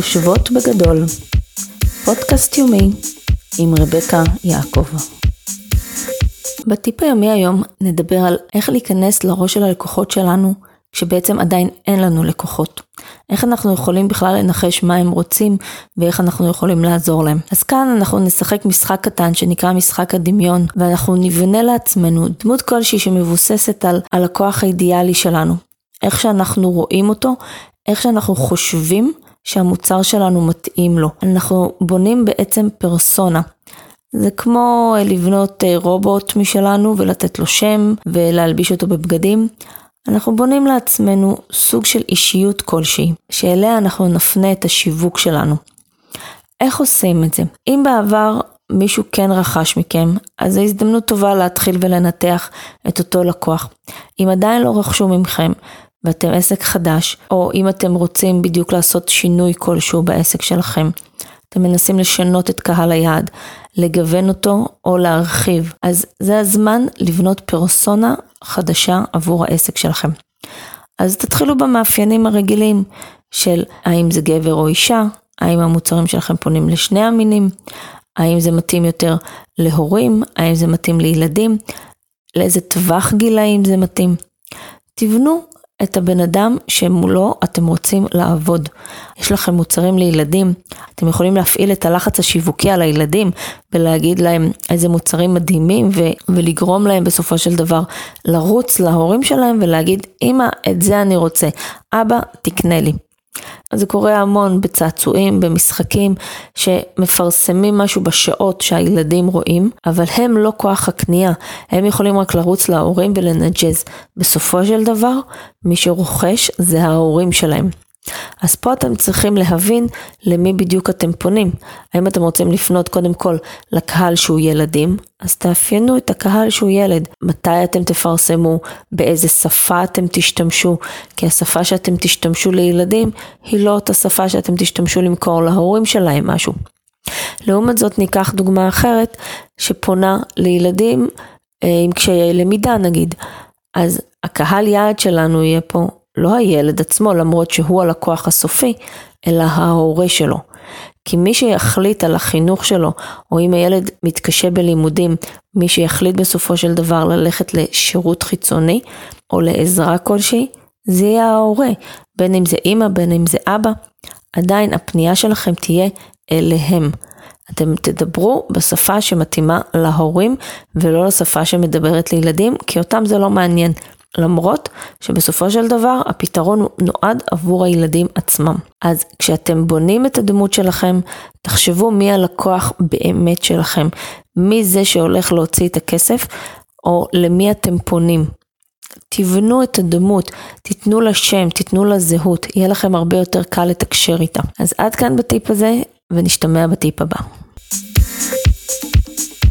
חושבות בגדול, פודקאסט יומי עם רבקה יעקב. בטיפ היומי היום נדבר על איך להיכנס לראש של הלקוחות שלנו כשבעצם עדיין אין לנו לקוחות. איך אנחנו יכולים בכלל לנחש מה הם רוצים ואיך אנחנו יכולים לעזור להם. אז כאן אנחנו נשחק משחק קטן שנקרא משחק הדמיון ואנחנו נבנה לעצמנו דמות כלשהי שמבוססת על הלקוח האידיאלי שלנו. איך שאנחנו רואים אותו, איך שאנחנו חושבים שהמוצר שלנו מתאים לו. אנחנו בונים בעצם פרסונה. זה כמו לבנות אה, רובוט משלנו ולתת לו שם ולהלביש אותו בבגדים. אנחנו בונים לעצמנו סוג של אישיות כלשהי, שאליה אנחנו נפנה את השיווק שלנו. איך עושים את זה? אם בעבר מישהו כן רכש מכם, אז זו הזדמנות טובה להתחיל ולנתח את אותו לקוח. אם עדיין לא רכשו מכם ואתם עסק חדש, או אם אתם רוצים בדיוק לעשות שינוי כלשהו בעסק שלכם, אתם מנסים לשנות את קהל היעד, לגוון אותו או להרחיב, אז זה הזמן לבנות פרסונה חדשה עבור העסק שלכם. אז תתחילו במאפיינים הרגילים של האם זה גבר או אישה, האם המוצרים שלכם פונים לשני המינים, האם זה מתאים יותר להורים, האם זה מתאים לילדים, לאיזה טווח גילאים זה מתאים. תבנו את הבן אדם שמולו אתם רוצים לעבוד. יש לכם מוצרים לילדים, אתם יכולים להפעיל את הלחץ השיווקי על הילדים ולהגיד להם איזה מוצרים מדהימים ו- ולגרום להם בסופו של דבר לרוץ להורים שלהם ולהגיד אמא את זה אני רוצה, אבא תקנה לי. זה קורה המון בצעצועים, במשחקים, שמפרסמים משהו בשעות שהילדים רואים, אבל הם לא כוח הקנייה, הם יכולים רק לרוץ להורים ולנג'ז. בסופו של דבר, מי שרוכש זה ההורים שלהם. אז פה אתם צריכים להבין למי בדיוק אתם פונים. האם אתם רוצים לפנות קודם כל לקהל שהוא ילדים? אז תאפיינו את הקהל שהוא ילד. מתי אתם תפרסמו? באיזה שפה אתם תשתמשו? כי השפה שאתם תשתמשו לילדים היא לא אותה שפה שאתם תשתמשו למכור להורים שלהם משהו. לעומת זאת ניקח דוגמה אחרת שפונה לילדים אה, עם קשיי למידה נגיד. אז הקהל יעד שלנו יהיה פה לא הילד עצמו, למרות שהוא הלקוח הסופי, אלא ההורה שלו. כי מי שיחליט על החינוך שלו, או אם הילד מתקשה בלימודים, מי שיחליט בסופו של דבר ללכת לשירות חיצוני, או לעזרה כלשהי, זה יהיה ההורה, בין אם זה אימא, בין אם זה אבא, עדיין הפנייה שלכם תהיה אליהם. אתם תדברו בשפה שמתאימה להורים ולא לשפה שמדברת לילדים, כי אותם זה לא מעניין. למרות שבסופו של דבר הפתרון נועד עבור הילדים עצמם. אז כשאתם בונים את הדמות שלכם, תחשבו מי הלקוח באמת שלכם, מי זה שהולך להוציא את הכסף, או למי אתם פונים. תבנו את הדמות, תיתנו לה שם, תיתנו לה זהות, יהיה לכם הרבה יותר קל לתקשר איתה. אז עד כאן בטיפ הזה, ונשתמע בטיפ הבא.